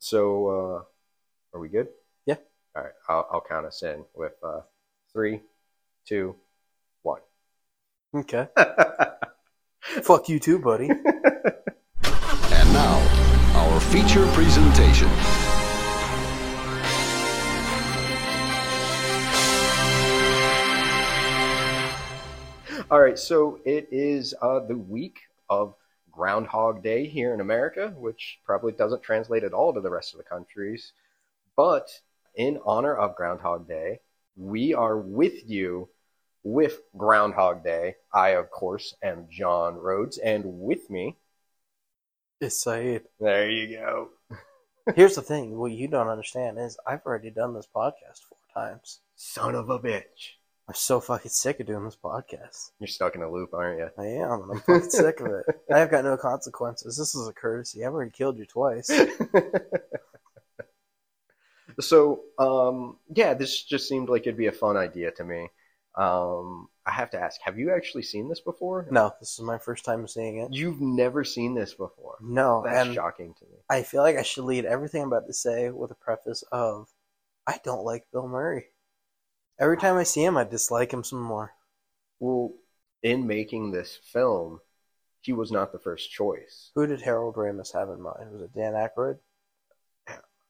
So, uh, are we good? Yeah. All right. I'll, I'll count us in with uh, three, two, one. Okay. Fuck you too, buddy. And now, our feature presentation. All right. So it is uh, the week of Groundhog Day here in America, which probably doesn't translate at all to the rest of the countries. But in honor of Groundhog Day, we are with you with Groundhog Day. I, of course, am John Rhoades, and with me, is Syed. there you go. Here's the thing: what you don't understand is I've already done this podcast four times. Son of a bitch. I'm so fucking sick of doing this podcast. You're stuck in a loop, aren't you? I am. and I'm fucking sick of it. I've got no consequences. This is a courtesy. I've already killed you twice. so, um, yeah, this just seemed like it'd be a fun idea to me. Um, I have to ask, have you actually seen this before? No, this is my first time seeing it. You've never seen this before. No, That's shocking to me. I feel like I should lead everything I'm about to say with a preface of I don't like Bill Murray. Every time I see him, I dislike him some more. Well, in making this film, he was not the first choice. Who did Harold Ramis have in mind? Was it Dan Aykroyd?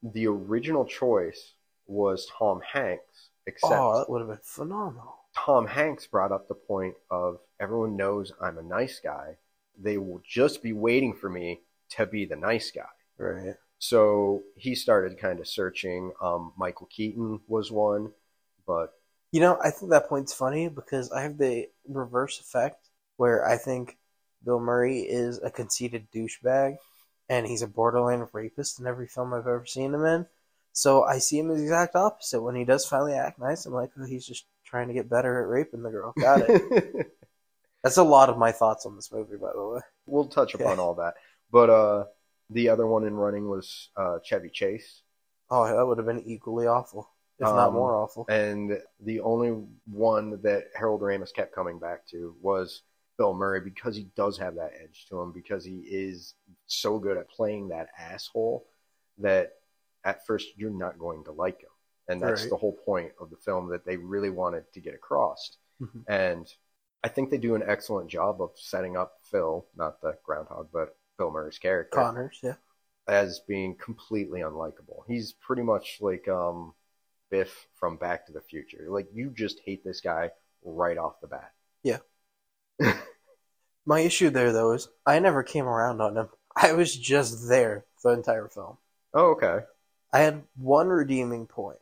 The original choice was Tom Hanks, except Oh, that would have been phenomenal. Tom Hanks brought up the point of everyone knows I'm a nice guy. They will just be waiting for me to be the nice guy. Right. So he started kind of searching. Um, Michael Keaton was one, but You know, I think that point's funny because I have the reverse effect where I think Bill Murray is a conceited douchebag and he's a borderline rapist in every film I've ever seen him in. So I see him as the exact opposite. When he does finally act nice, I'm like, oh, he's just trying to get better at raping the girl. Got it. That's a lot of my thoughts on this movie, by the way. we'll touch upon all that. But uh, the other one in running was uh, Chevy Chase. Oh, that would have been equally awful, if not Um, more awful. And the only one that Harold Ramis kept coming back to was Bill Murray because he does have that edge to him because he is so good at playing that asshole that at first you're not going to like him. And that's Right. the whole point of the film that they really wanted to get across. Mhm. And I think they do an excellent job of setting up Phil, not the groundhog, but Bill Murray's character Connors, yeah. as being completely unlikable. He's pretty much like um, Biff from Back to the Future. Like you just hate this guy right off the bat. Yeah. My issue there, though, is I never came around on him. I was just there the entire film. Oh, okay. I had one redeeming point.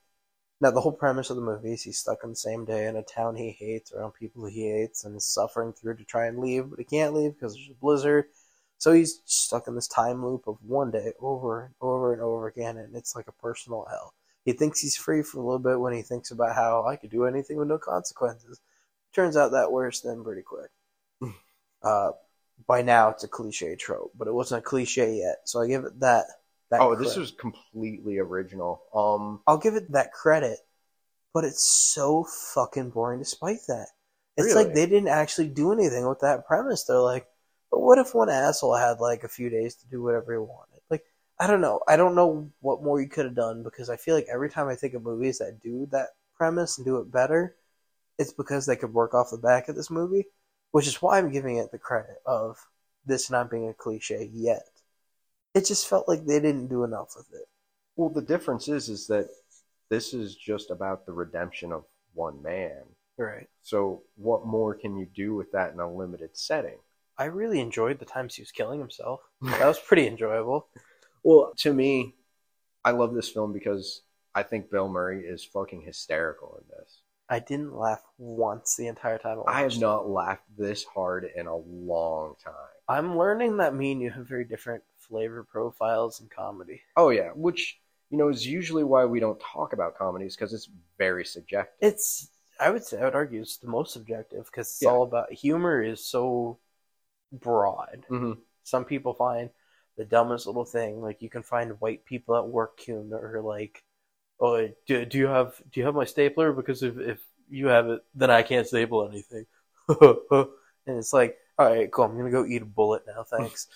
Now, the whole premise of the movie is he's stuck on the same day in a town he hates, around people he hates, and is suffering through to try and leave, but he can't leave because there's a blizzard. So he's stuck in this time loop of one day over and over and over again, and it's like a personal hell. He thinks he's free for a little bit when he thinks about how I could do anything with no consequences. Turns out that wears thin pretty quick. uh, by now, it's a cliche trope, but it wasn't a cliche yet, so I give it that. that Oh, this credit. was completely original. Um, I'll give it that credit, but it's so fucking boring despite that. It's Really? like they didn't actually do anything with that premise. They're like, but what if one asshole had like a few days to do whatever he wanted? I don't know. I don't know what more you could have done because I feel like every time I think of movies that do that premise and do it better, it's because they could work off the back of this movie, which is why I'm giving it the credit of this not being a cliche yet. It just felt like they didn't do enough with it. well, the difference is, is that this is just about the redemption of one man. Right. So, what more can you do with that in a limited setting? I really enjoyed the times he was killing himself. That was pretty enjoyable. Well, to me, I love this film because I think Bill Murray is fucking hysterical in this. I didn't laugh once the entire time. I have watched it. not laughed this hard in a long time. I'm learning that me and you have very different flavor profiles in comedy. Oh yeah, which you know is usually why we don't talk about comedies because it's very subjective. It's, I would say, I would argue it's the most subjective because it's Yeah. all about humor is so broad. hmm Some people find the dumbest little thing, like you can find white people at work who are like, oh, do, do you have do you have my stapler? Because if if you have it, then I can't staple anything. and it's like, all right, cool. I'm gonna go eat a bullet now, thanks.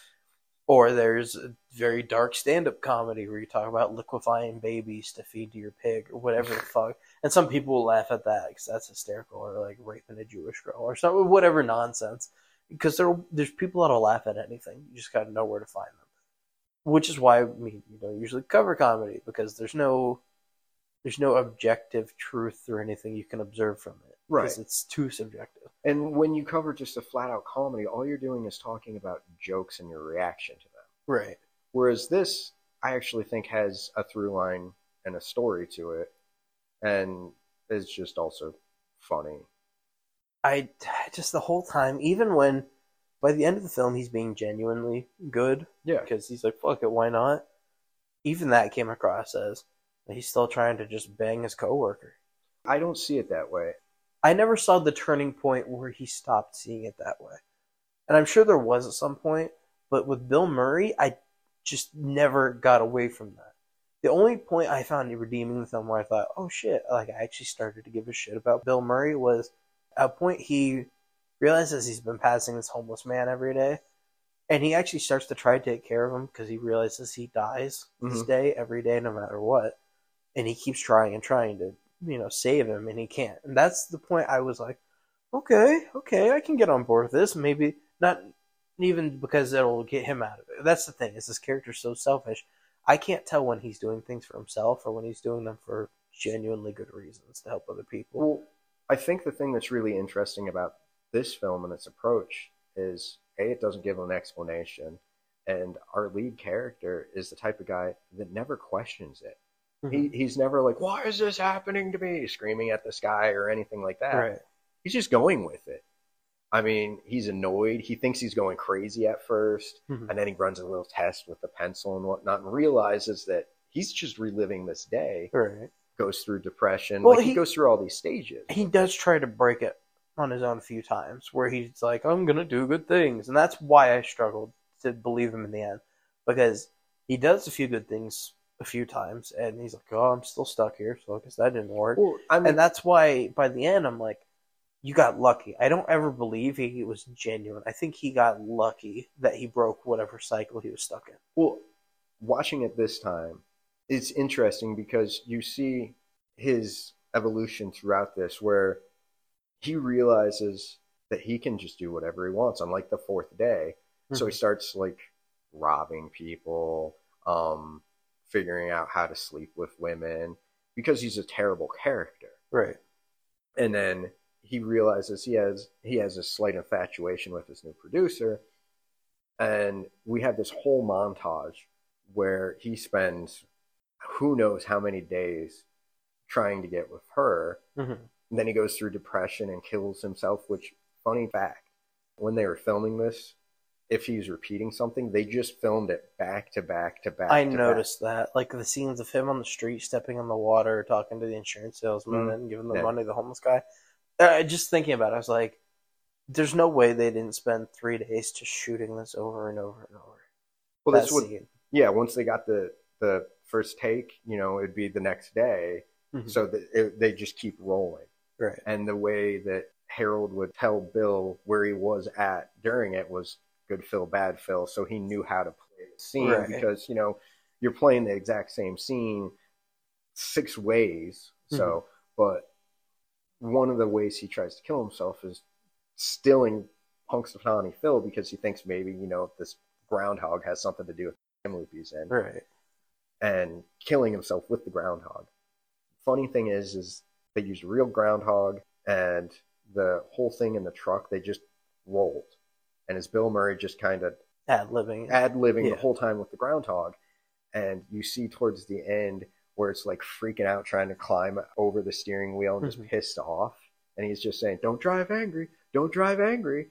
or there's a very dark stand-up comedy where you talk about liquefying babies to feed to your pig or whatever the fuck. And some people will laugh at that because that's hysterical, or like raping a Jewish girl or something, whatever nonsense. Because there, there's people that'll laugh at anything. You just gotta know where to find them. Which is why we you know usually cover comedy because there's no there's no objective truth or anything you can observe from it. Right. Because it's too subjective. And when you cover just a flat out comedy, all you're doing is talking about jokes and your reaction to them. Right. Whereas this, I actually think has a through line and a story to it, and is just also funny. I just the whole time, even when by the end of the film he's being genuinely good Yeah. because he's like, fuck it, why not? Even that came across as he's still trying to just bang his coworker. I don't see it that way. I never saw the turning point where he stopped seeing it that way. And I'm sure there was at some point, but with Bill Murray, I just never got away from that. The only point I found redeeming the film where I thought, oh shit, like I actually started to give a shit about Bill Murray was at a point he realizes he's been passing this homeless man every day. And he actually starts to try to take care of him because he realizes he dies this Mhm. day, every day, no matter what. And he keeps trying and trying to, you know, save him, and he can't. And that's the point I was like, okay, okay, I can get on board with this. Maybe not even because it'll get him out of it. That's the thing, is this character's so selfish. I can't tell when he's doing things for himself or when he's doing them for genuinely good reasons to help other people. Well, I think the thing that's really interesting about this film and its approach is a it doesn't give an explanation, and our lead character is the type of guy that never questions it. He, he's never like, "Why is this happening to me?" screaming at the sky or anything like that. right. He's just going with it. I mean, he's annoyed. He thinks he's going crazy at 1st Mhm. and then he runs a little test with the pencil and whatnot, and realizes that he's just reliving this day. Right. Goes through depression. Well, like he, he- goes through all these stages. he does try to break it on his own a few times where he's like i'm gonna do good things. And that's why i struggled to believe him in the end because he does a few good things a few times and he's like oh i'm still stuck here so i guess that didn't work. Well, I mean, and that's why by the end i'm like you got lucky. I don't ever believe he was genuine. I think he got lucky that he broke whatever cycle he was stuck in. Well, watching it this time, it's interesting because you see his evolution throughout this, where he realizes that he can just do whatever he wants on like the fourth day. So he starts like robbing people, um, figuring out how to sleep with women because he's a terrible character. right and then he realizes he has he has a slight infatuation with his new producer and we have this whole montage where he spends who knows how many days trying to get with her hmm and then he goes through depression and kills himself which funny fact when they were filming this if he's repeating something they just filmed it back to back to back I to back. noticed that, like the scenes of him on the street, stepping on the water, talking to the insurance salesman, Mhm. and giving the Yeah. money to the homeless guy. Uh, just thinking about it, I was like, "There's no way they didn't spend three days just shooting this over and over and over." well that's what yeah once they got the the first take you know it'd be the next day Mhm. so that it, they just keep rolling right? and the way that harold would tell bill where he was at during it was good phil bad phil so he knew how to play the scene Right. because you know you're playing the exact same scene six ways so mm-hmm. but one of the ways he tries to kill himself is stealing punxsutawney phil because he thinks maybe you know this groundhog has something to do with the loop he's in Right. and killing himself with the groundhog. Funny thing is, is they used real groundhog, and the whole thing in the truck they just rolled, and it's Bill Murray just kind of Ad living. ad libbing Yeah. the whole time with the groundhog, and you see towards the end where it's like freaking out trying to climb over the steering wheel and just Mhm. pissed off, and he's just saying, "Don't drive angry, don't drive angry."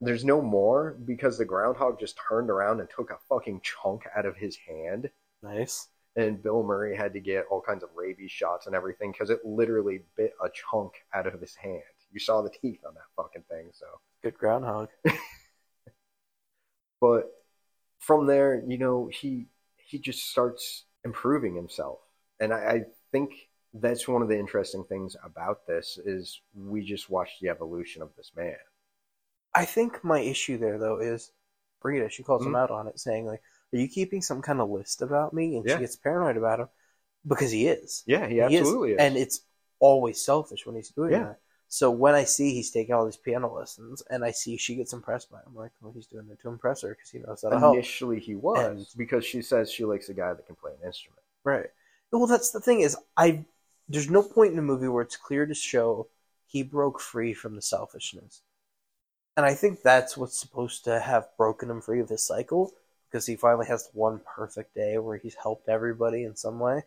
There's no more because the groundhog just turned around and took a fucking chunk out of his hand Nice. And Bill Murray had to get all kinds of rabies shots and everything because it literally bit a chunk out of his hand. You saw the teeth on that fucking thing. So, Good groundhog. but from there, you know, he he just starts improving himself, and I, I think that's one of the interesting things about this is we just watched the evolution of this man. I think my issue there though is Brita. She calls him Mhm. out on it, saying like, Are you keeping some kind of list about me? And Yeah. she gets paranoid about him because he is. Yeah, he He absolutely is. And it's always selfish when he's doing Yeah. that. So when I see he's taking all these piano lessons and I see she gets impressed by him, I'm like, well, he's doing it to impress her because he knows help. Initially, he was And- because she says she likes a guy that can play an instrument. Right. Well, that's the thing is, I there's no point in the movie where it's clear to show he broke free from the selfishness, and I think that's what's supposed to have broken him free of his cycle because he finally has one perfect day where he's helped everybody in some way.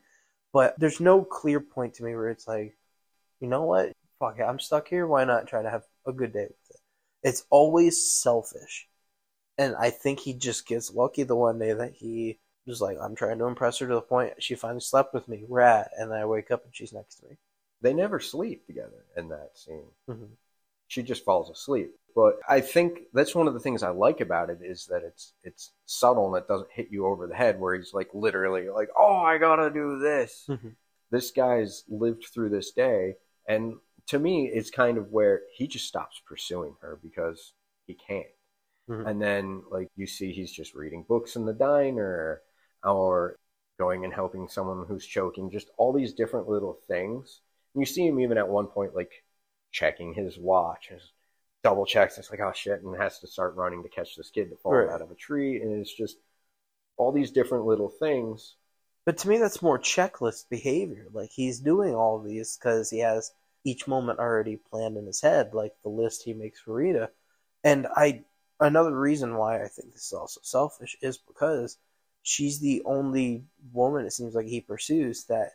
But there's no clear point to me where it's like, you know what, fuck it, I'm stuck here. Why not try to have a good day with it? It's always selfish, and I think he just gets lucky the one day that he was like, I'm trying to impress her to the point she finally slept with me, rat, and then I wake up and she's next to me. They never sleep together in that scene. Mhm. She just falls asleep. But I think that's one of the things I like about it is that it's it's subtle and it doesn't hit you over the head where he's like literally like, Oh, I gotta do this. Mhm. This guy's lived through this day and to me it's kind of where he just stops pursuing her because he can't. Mhm. And then like you see he's just reading books in the diner or going and helping someone who's choking, just all these different little things. And you see him even at one point like checking his watch and double checks. It's like, oh shit, and has to start running to catch this kid that falls Right. out of a tree. And it's just all these different little things. But to me, that's more checklist behavior. Like he's doing all these because he has each moment already planned in his head, like the list he makes for Rita. And I, another reason why I think this is also selfish is because she's the only woman it seems like he pursues that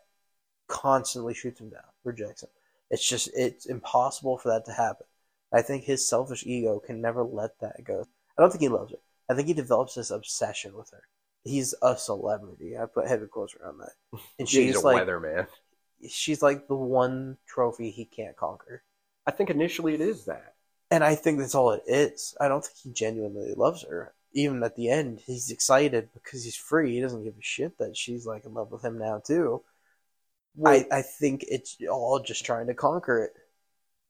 constantly shoots him down, rejects him. It's just it's impossible for that to happen. I think his selfish ego can never let that go. I don't think he loves her. I think he develops this obsession with her. He's a celebrity. I put heavy quotes around that. And she's he's a like weatherman. she's like the one trophy he can't conquer. I think initially it is that. And I think that's all it is. I don't think he genuinely loves her. Even at the end, he's excited because he's free. He doesn't give a shit that she's like in love with him now too. I, I think it's all just trying to conquer it.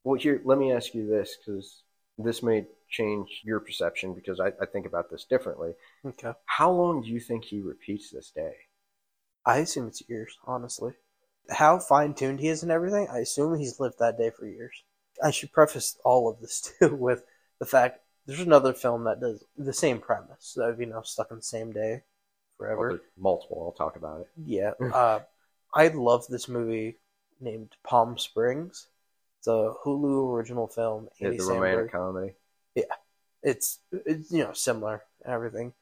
Well, here, let me ask you this because this may change your perception because I, I think about this differently. Okay. How long do you think he repeats this day? I assume it's years, honestly. How fine tuned he is and everything, I assume he's lived that day for years. I should preface all of this too with the fact there's another film that does the same premise of, you know, stuck in the same day forever. there's multiple. I'll talk about it. Yeah. Uh, I love this movie named Palm Springs. It's a Hulu original film. Andy It's a romantic Samberg. comedy. It's, it's you know similar and everything.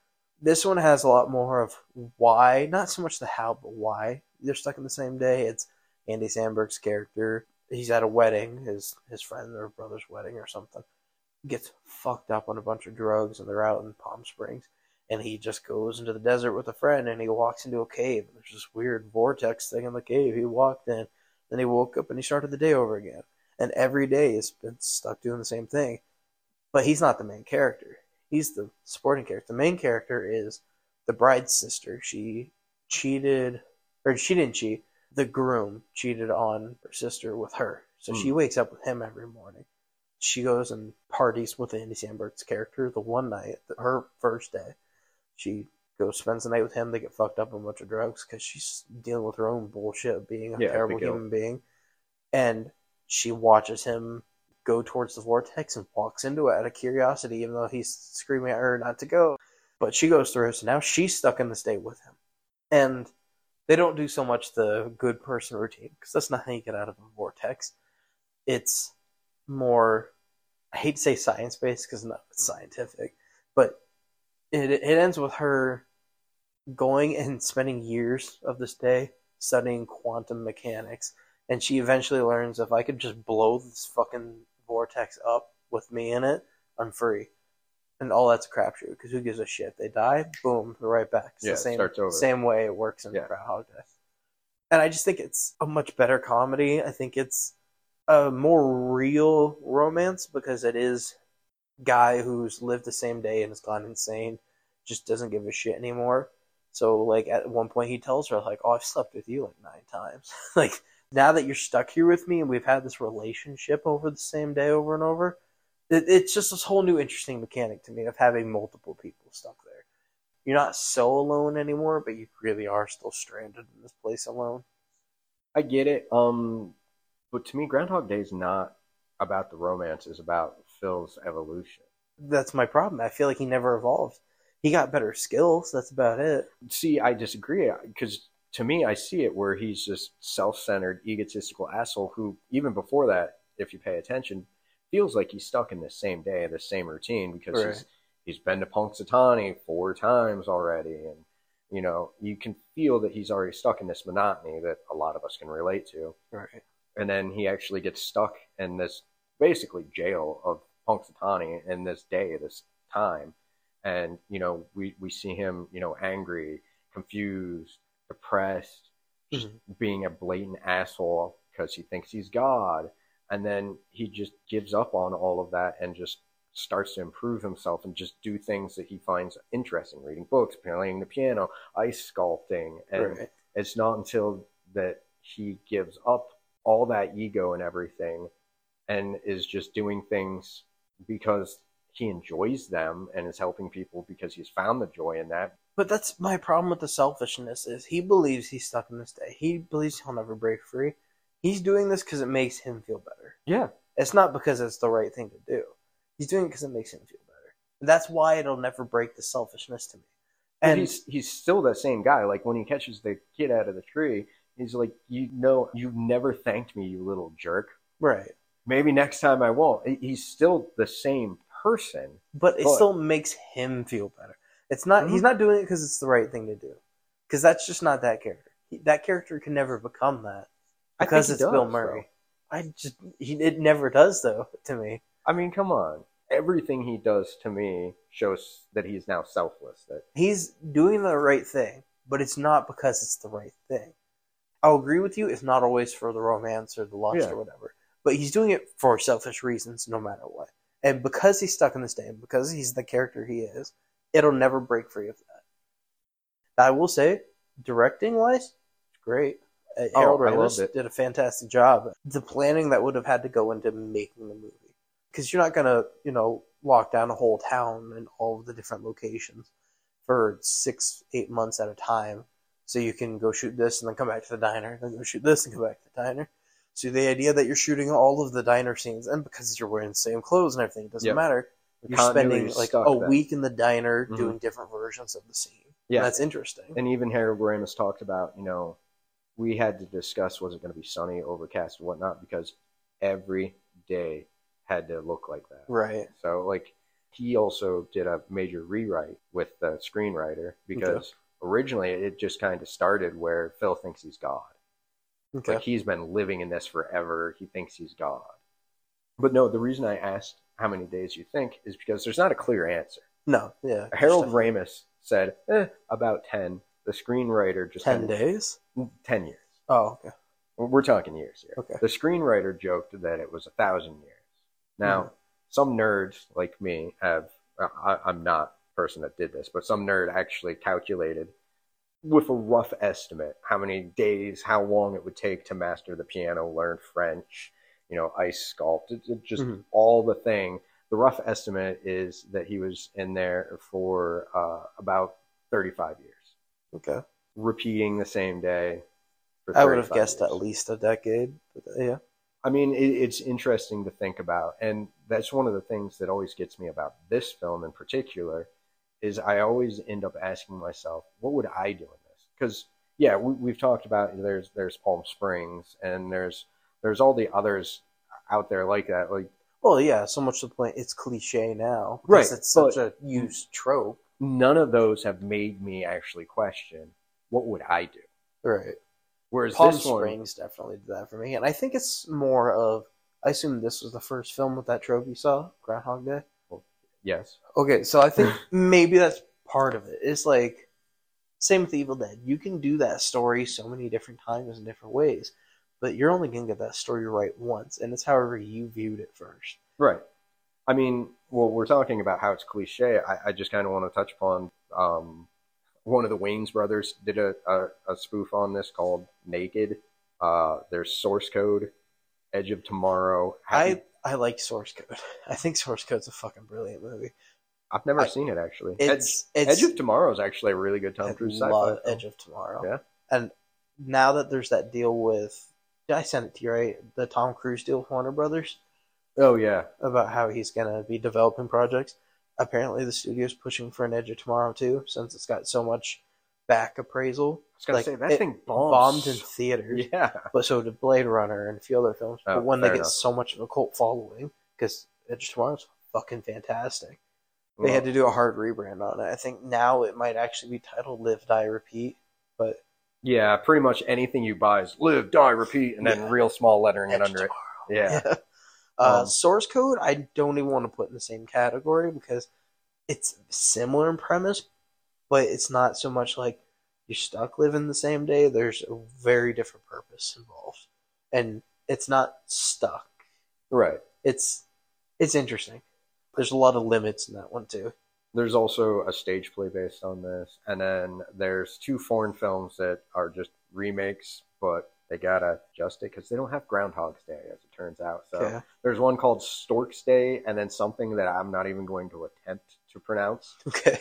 This one has a lot more of why, not so much the how, but why they're stuck in the same day. It's Andy Samberg's character. He's at a wedding, his his friend or brother's wedding or something. Gets fucked up on a bunch of drugs, and they're out in Palm Springs. And he just goes into the desert with a friend, and he walks into a cave. And there's this weird vortex thing in the cave. He walked in, then he woke up, and he started the day over again. And every day he's been stuck doing the same thing. But he's not the main character he's the supporting character. The main character is the bride's sister. She cheated, or she didn't cheat. The groom cheated on her sister with her. So she Hmm. wakes up with him every morning. She goes and parties with Andy Samberg's character the one night, her first day. She goes, spends the night with him. They get fucked up on a bunch of drugs because she's dealing with her own bullshit of being a Yeah, terrible human being. And she watches him go towards the vortex and walks into it out of curiosity, even though he's screaming at her not to go. But she goes through, so now she's stuck in the state with him. And they don't do so much the good person routine, because that's not how you get out of a vortex. It's more, I hate to say science based, because of it's scientific, but it, it ends with her going and spending years of this day studying quantum mechanics and she eventually learns if I could just blow this fucking vortex up with me in it, I'm free. And all that's a crapshoot because who gives a shit? They die, boom, they're right back. It's Yeah, the it same starts over. same way it works in Yeah. Groundhog Day. And I just think it's a much better comedy. I think it's a more real romance because it is guy who's lived the same day and has gone insane, just doesn't give a shit anymore. So like at one point he tells her like, "Oh, I've slept with you like nine times." like now that you're stuck here with me and we've had this relationship over the same day over and over, it, it's just this whole new interesting mechanic to me of having multiple people stuck there. you're not so alone anymore, but you really are still stranded in this place alone. I get it. Um, but to me, Groundhog Day is not about the romance. It's about Phil's evolution. That's my problem. I feel like he never evolved. He got better skills. That's about it. See, I disagree because to me, I see it where he's just self-centered, egotistical asshole who, even before that, if you pay attention, feels like he's stuck in the same day, the same routine because Right. he's he's been to Punxsutawney four times already, and you know you can feel that he's already stuck in this monotony that a lot of us can relate to. Right. And then he actually gets stuck in this basically jail of Punxsutawney in this day, this time, and you know we we see him, you know, angry, confused, depressed, just mm-hmm. being a blatant asshole because he thinks he's God. And then he just gives up on all of that and just starts to improve himself and just do things that he finds interesting reading books, playing the piano, ice sculpting. And Right. it's not until that he gives up all that ego and everything and is just doing things because he enjoys them and is helping people because he's found the joy in that. But that's my problem with the selfishness is he believes he's stuck in this day. He believes he'll never break free. He's doing this because it makes him feel better. Yeah. It's not because it's the right thing to do. He's doing it because it makes him feel better. And that's why it'll never break the selfishness to me. And he's he's still the same guy. Like when he catches the kid out of the tree, he's like, "You know, you've never thanked me, you little jerk. right, Maybe next time I won't." He's still the same person. but it But- still makes him feel better. It's not. Mhm. He's not doing it because it's the right thing to do. Because that's just not that character. He, that character can never become that because it's Bill does, Murray. I just he, it never does though to me. I mean, come on. Everything he does to me shows that he's now selfless. That he's doing the right thing, but it's not because it's the right thing. I'll agree with you. It's not always for the romance or the lust Yeah. or whatever, but he's doing it for selfish reasons, no matter what. And because he's stuck in this day, because he's the character he is, it'll never break free of that. I will say, directing wise, it's great. Uh, Oh, Harold Ramis did a fantastic job. The planning that would have had to go into making the movie, because you're not gonna, you know, lock down a whole town and all of the different locations for six, eight months at a time. So you can go shoot this and then come back to the diner, then go shoot this and come back to the diner. So the idea that you're shooting all of the diner scenes, and because you're wearing the same clothes and everything, it doesn't Yep. matter. You're spending like a then. week in the diner Mhm. doing different versions of the scene. Yeah. that's interesting. and even Harold Ramis talked about, you know, we had to discuss was it going to be sunny, overcast, whatnot, because every day had to look like that. right. So, like, he also did a major rewrite with the screenwriter because originally it just kind of started where Phil thinks he's God. Okay. Like, he's been living in this forever. He thinks he's God. But no, the reason I asked how many days you think is because there's not a clear answer. no. Yeah. Harold Ramis said eh, about 10. The screenwriter just ten days. 10 years. Oh, okay. We're talking years here. Okay. The screenwriter joked that it was a thousand years. Now, Mhm. some nerds like me have, I, I'm not the person that did this, but some nerd actually calculated with a rough estimate how many days, how long it would take to master the piano, learn French, you know, ice sculpt, it, it just Mhm. all the thing. The rough estimate is that he was in there for uh, about 35 years, Okay. repeating the same day. For I would have guessed years. at least a decade. But uh, yeah. I mean, it, it's interesting to think about, and that's one of the things that always gets me about this film in particular. Is I always end up asking myself, what would I do in this? Because yeah, we, we've talked about there's there's Palm Springs, and there's there's all the others out there like that. Like Well, yeah. So much to the point, it's cliche now. Right, it's such a used trope. none of those have made me actually question what would I do. Right. Whereas Palm this one, Springs definitely did that for me, and I think it's more of. I assume this was the first film with that trope you saw, Groundhog Day. yes, Okay, so I think maybe that's part of it. It's like same with Evil Dead. You can do that story so many different times in different ways, but you're only gonna get that story right once, and it's however you viewed it first. Right. I mean, well, we're talking about how it's cliche. I, I just kind of want to touch upon um, one of the Wayans brothers did a, a, a spoof on this called Naked. Uh, there's Source Code, Edge of Tomorrow. Happy- I I like Source Code. I think Source Code's a fucking brilliant movie. I've never I- seen it actually. It's Edge, it's Edge of Tomorrow is actually a really good Tom Cruise sci-fi. Edge of Tomorrow. Yeah. And now that there's that deal with, I send it to you right? The Tom Cruise deal with Warner Brothers Oh yeah, about how he's gonna be developing projects. Apparently, the studio's pushing for an Edge of Tomorrow too, since it's got so much back appraisal. I was gonna Like, say that it thing bombed. bombed in theaters. Yeah, But so did Blade Runner and a few other films. Oh, but when they fair get enough. so much of a cult following, because Edge of Tomorrow's fucking fantastic. They had to do a hard rebrand on it. I think now it might actually be titled Live, Die, Repeat. But Yeah, pretty much anything you buy is live, die, repeat, and then Yeah. real small lettering it Edge under it. Tomorrow. Yeah. uh, Um, source code, I don't even want to put in the same category because it's similar in premise, but it's not so much like you're stuck living the same day. There's a very different purpose involved, and it's not stuck. Right. It's it's interesting. There's a lot of limits in that one too. There's also a stage play based on this, and then there's two foreign films that are just remakes, but they gotta adjust it because they don't have Groundhog's Day, as it turns out. So Yeah. there's one called Stork's Day, and then something that I'm not even going to attempt to pronounce. Okay.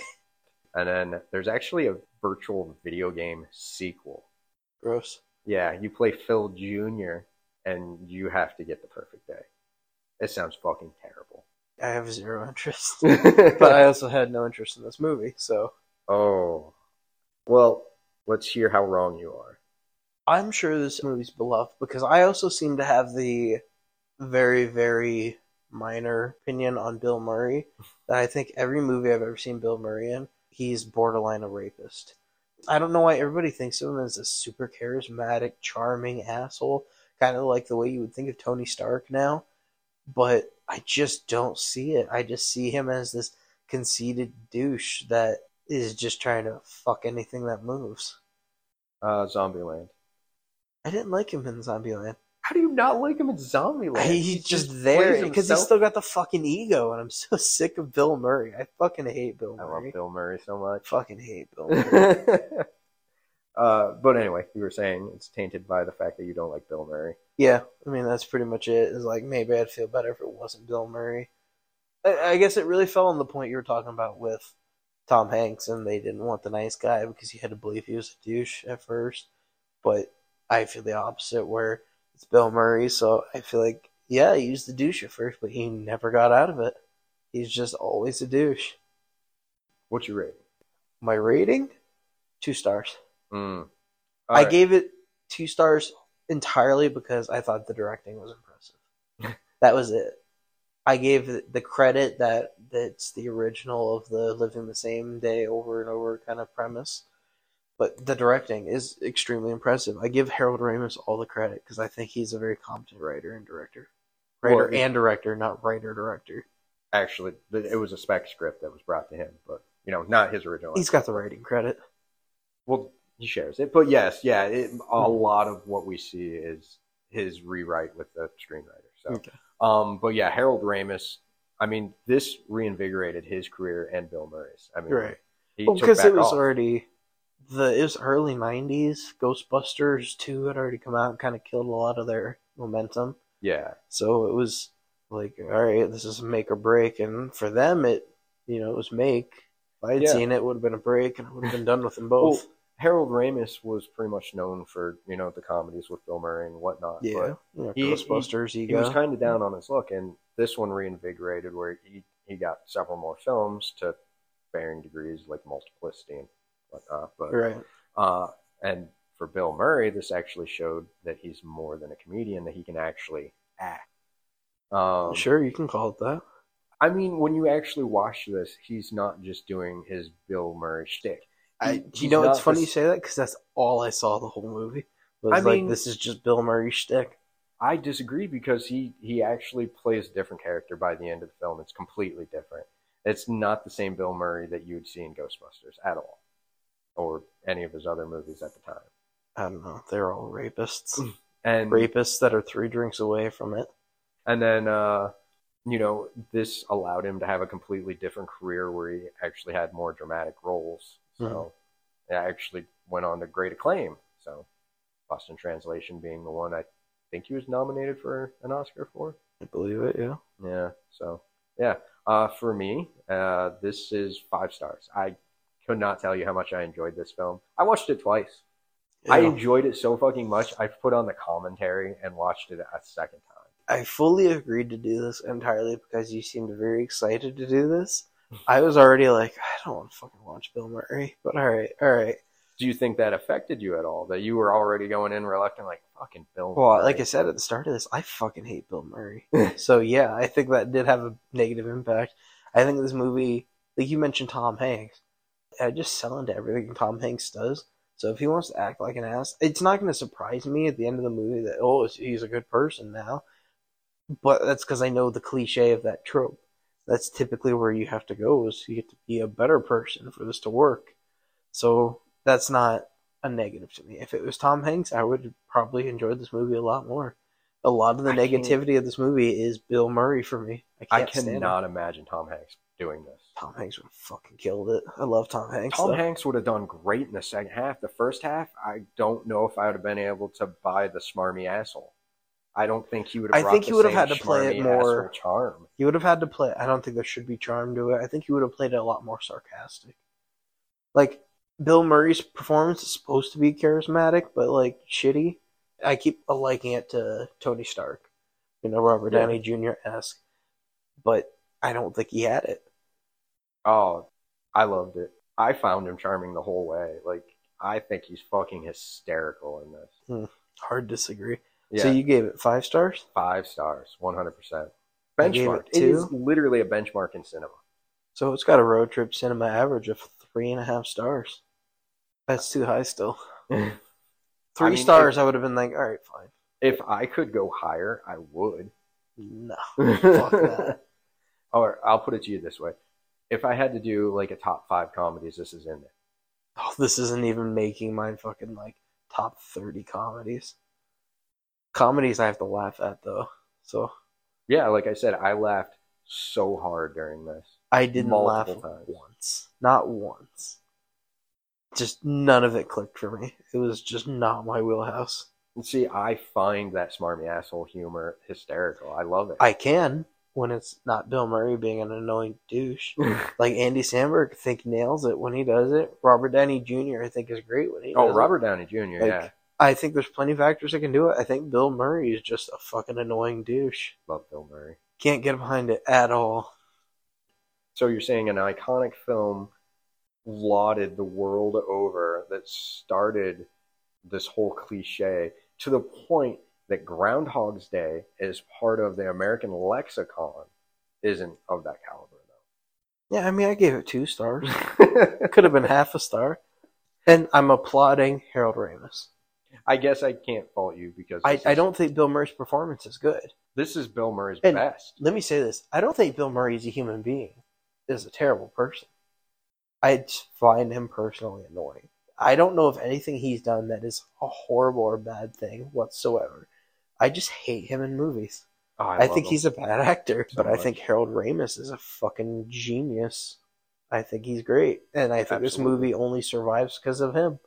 And then there's actually a virtual video game sequel. Gross. Yeah, you play Phil Jr. and you have to get the perfect day. It sounds fucking terrible. I have zero interest, but I also had no interest in this movie, so oh, well, let's hear how wrong you are. I'm sure this movie's beloved because I also seem to have the very, very minor opinion on Bill Murray that I think every movie I've ever seen Bill Murray in, he's borderline a rapist. I don't know why everybody thinks of him as a super charismatic, charming asshole, kind of like the way you would think of Tony Stark now, but I just don't see it. I just see him as this conceited douche that is just trying to fuck anything that moves. Uh, Zombieland. I didn't like him in Zombieland. How do you not like him in Zombieland? He's He just plays there because he's still got the fucking ego, and I'm so sick of Bill Murray. I fucking hate Bill I love Bill Murray so much. Fucking hate Bill Murray. Uh, but anyway, you were saying it's tainted by the fact that you don't like Bill Murray. yeah, I mean that's pretty much it. Is like maybe I'd feel better if it wasn't Bill Murray. I, I guess it really fell on the point you were talking about with Tom Hanks, and they didn't want the nice guy because you had to believe he was a douche at first. But I feel the opposite, where it's Bill Murray, so I feel like yeah, he was the douche at first, but he never got out of it. He's just always a douche. What's your rating? My rating, two stars. Mm. I gave it two stars entirely because I thought the directing was impressive. that was it. I gave the credit that that's the original of the living the same day over and over kind of premise. But the directing is extremely impressive. I give Harold Ramis all the credit because I think he's a very competent writer and director. Writer Well, and director, not writer director. actually it was a spec script that was brought to him, but you know, not his original. He's got the writing credit. well, he shares it, but yes, yeah, it, a Hmm. lot of what we see is his rewrite with the screenwriter. So, Okay. um, but yeah, Harold Ramis. I mean, this reinvigorated his career and Bill Murray's. I mean, Right. Well, because it was off. already the it was early '90s. Ghostbusters two had already come out and kind of killed a lot of their momentum. yeah, So it was like, all right, this is make or break, and for them, it you know it was make. If I had Yeah. seen it, it would have been a break, and I would have been done with them Well, both. Harold Ramis was pretty much known for you know the comedies with Bill Murray and whatnot. yeah, but you know, he- he- Ghostbusters, he was kind of down on his luck, and this one reinvigorated where he he got several more films to varying degrees, like multiplicity and whatnot. But right. uh, and for Bill Murray, this actually showed that he's more than a comedian; that he can actually act. Um, sure, you can call it that. I mean, when you actually watch this, he's not just doing his Bill Murray shtick. I, you know, it's funny you say that because that's all I saw the whole movie. Was I like, mean- this is just Bill Murray shtick. I disagree because he he actually plays a different character by the end of the film. It's completely different. It's not the same Bill Murray that you would see in Ghostbusters at all, or any of his other movies at the time. I don't know. They're all rapists. And rapists that are three drinks away from it. and then uh, you know this allowed him to have a completely different career where he actually had more dramatic roles. So it actually went on to great acclaim. So Lost in Translation being the one I think he was nominated for an Oscar for. I believe it, yeah. Yeah. So yeah. Uh, for me, uh, this is five stars. I could not tell you how much I enjoyed this film. I watched it twice. I enjoyed it so fucking much. I put on the commentary and watched it a second time. I fully agreed to do this entirely because you seemed very excited to do this. I was already like, I don't want to fucking watch Bill Murray, but all right, all right. Do you think that affected you at all? That you were already going in reluctant, like fucking Bill? Well, Murray. like I said at the start of this, I fucking hate Bill Murray. so yeah, I think that did have a negative impact. I think this movie, like you mentioned, Tom Hanks. I just sell into everything Tom Hanks does. So if he wants to act like an ass, it's not going to surprise me at the end of the movie that oh he's a good person now. But that's because I know the cliche of that trope. That's typically where you have to go is you get to be a better person for this to work. So that's not a negative to me. If it was Tom Hanks, I would probably enjoy this movie a lot more. A lot of the I can't- negativity of this movie is Bill Murray for me. I I can't cannot imagine Tom Hanks doing this. Tom Hanks would have fucking killed it. I love Tom Hanks. Tom though. Hanks would have done great in the second half. The first half, I don't know if I would have been able to buy the smarmy asshole. I don't think he would have. I think he would have had to play it more- charm. He would have had to play. I don't think there should be charm to it. I think he would have played it a lot more sarcastic. Like Bill Murray's performance is supposed to be charismatic, but like shitty. I keep liking it to Tony Stark, you know, Robert Yeah. Downey Jr. esque, but I don't think he had it. Oh, I loved it. I found him charming the whole way. Like I think he's fucking hysterical in this. Hmm. Hard disagree. Yeah, So you gave it five stars? five stars, one hundred percent. I gave Benchmark. it It is literally a benchmark in cinema. So it's got a road trip cinema average of three and a half stars. That's too high still. Three mean, stars, I would have been like, all right, fine. If I could go higher, I would. No, fuck that. Or I'll put it to you this way: if I had to do like a top five comedies, this is in there. Oh, this isn't even making my fucking like top thirty comedies. Comedies I have to laugh at though, so Yeah, like I said, I laughed so hard during this. I didn't laugh times. once, not once. Just none of it clicked for me. It was just not my wheelhouse. See, I find that smarmy asshole humor hysterical. I love it. I can when it's not Bill Murray being an annoying douche. Like Andy Samberg, I think nails it when he does it. Robert Downey Jr. I think is great when he oh, does oh, it. Robert Downey Jr. Like, yeah, I think there's plenty of actors that can do it. I think Bill Murray is just a fucking annoying douche. love Bill Murray. Can't get behind it at all. So you're saying an iconic film lauded the world over that started this whole cliche to the point that Groundhog's Day is part of the American lexicon isn't of that caliber though. Yeah, I mean, I gave it two stars. Could have been half a star. And I'm applauding Harold Ramis. I guess I can't fault you because I, I don't think Bill Murray's performance is good. This is Bill Murray's And- best. Let me say this. I don't think Bill Murray is a human being. Is a terrible person. I find him personally annoying. I don't know of anything he's done that is a horrible or bad thing whatsoever. I just hate him in movies. Oh, I, love think him. he's a bad actor, So but I think Harold Ramis is a fucking genius. I think he's great, and I think this movie only survives because of him.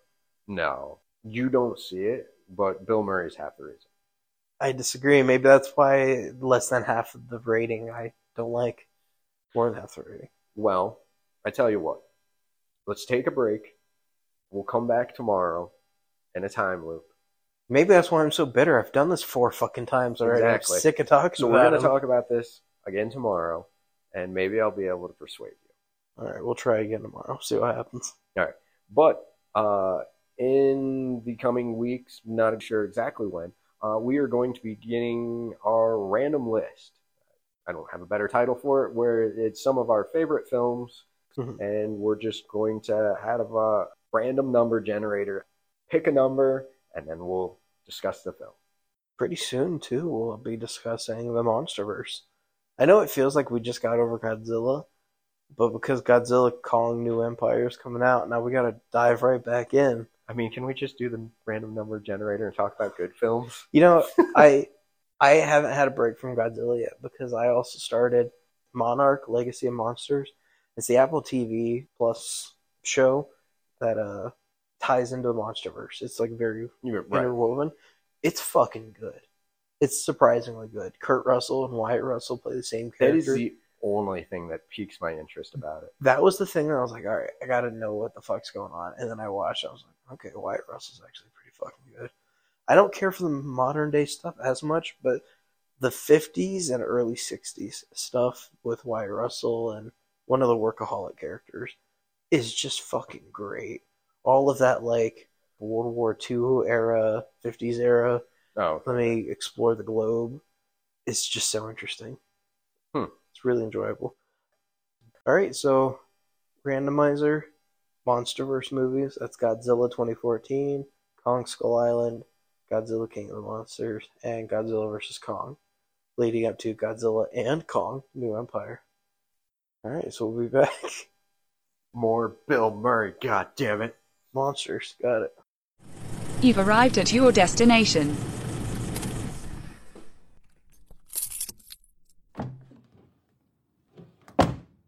no. You don't see it, but Bill Murray's half the reason. I disagree. Maybe that's why less than half of the rating I don't like. More than half the rating. Well, I tell you what. Let's take a break. We'll come back tomorrow in a time loop. Maybe that's why I'm so bitter. I've done this four fucking times already. Exactly. I'm sick of talking So we're going to talk about this again tomorrow, and maybe I'll be able to persuade you. All right, we'll try again tomorrow. See what happens. All right. But uh, in the coming weeks, not sure exactly when, uh, we are going to be getting our random list. I don't have a better title for it, where it's some of our favorite films, Mhm. and we're just going to have a random number generator, pick a number, and then we'll discuss the film. Pretty soon too, we'll be discussing the MonsterVerse. I know it feels like we just got over Godzilla, but because Godzilla Kong New Empire is coming out, now we got to dive right back in. I mean, can we just do the random number generator and talk about good films? You know, I I haven't had a break from Godzilla yet because I also started Monarch Legacy of Monsters. It's the Apple TV Plus show that uh ties into the MonsterVerse. It's like very right. interwoven. It's fucking good. It's surprisingly good. Kurt Russell and Wyatt Russell play the same character. That is the only thing that piques my interest about it. That was the thing that I was like, all right, I got to know what the fuck's going on. And then I watched. I was like, okay, Wyatt Russell's actually pretty fucking good. I don't care for the modern day stuff as much, but the 50s and early 60s stuff with Wyatt Russell and one of the workaholic characters is just fucking great. All of that like World War II era, 50s era. Oh, Let me explore the globe. It's just so interesting. Hmm. It's really enjoyable. All right, so randomizer, MonsterVerse movies. That's Godzilla 2014, Kong Skull Island, Godzilla King of the Monsters, and Godzilla vs Kong, leading up to Godzilla and Kong New Empire. All right, so we'll be back. more Bill Murray. God damn it! Monsters, got it. You've arrived at your destination.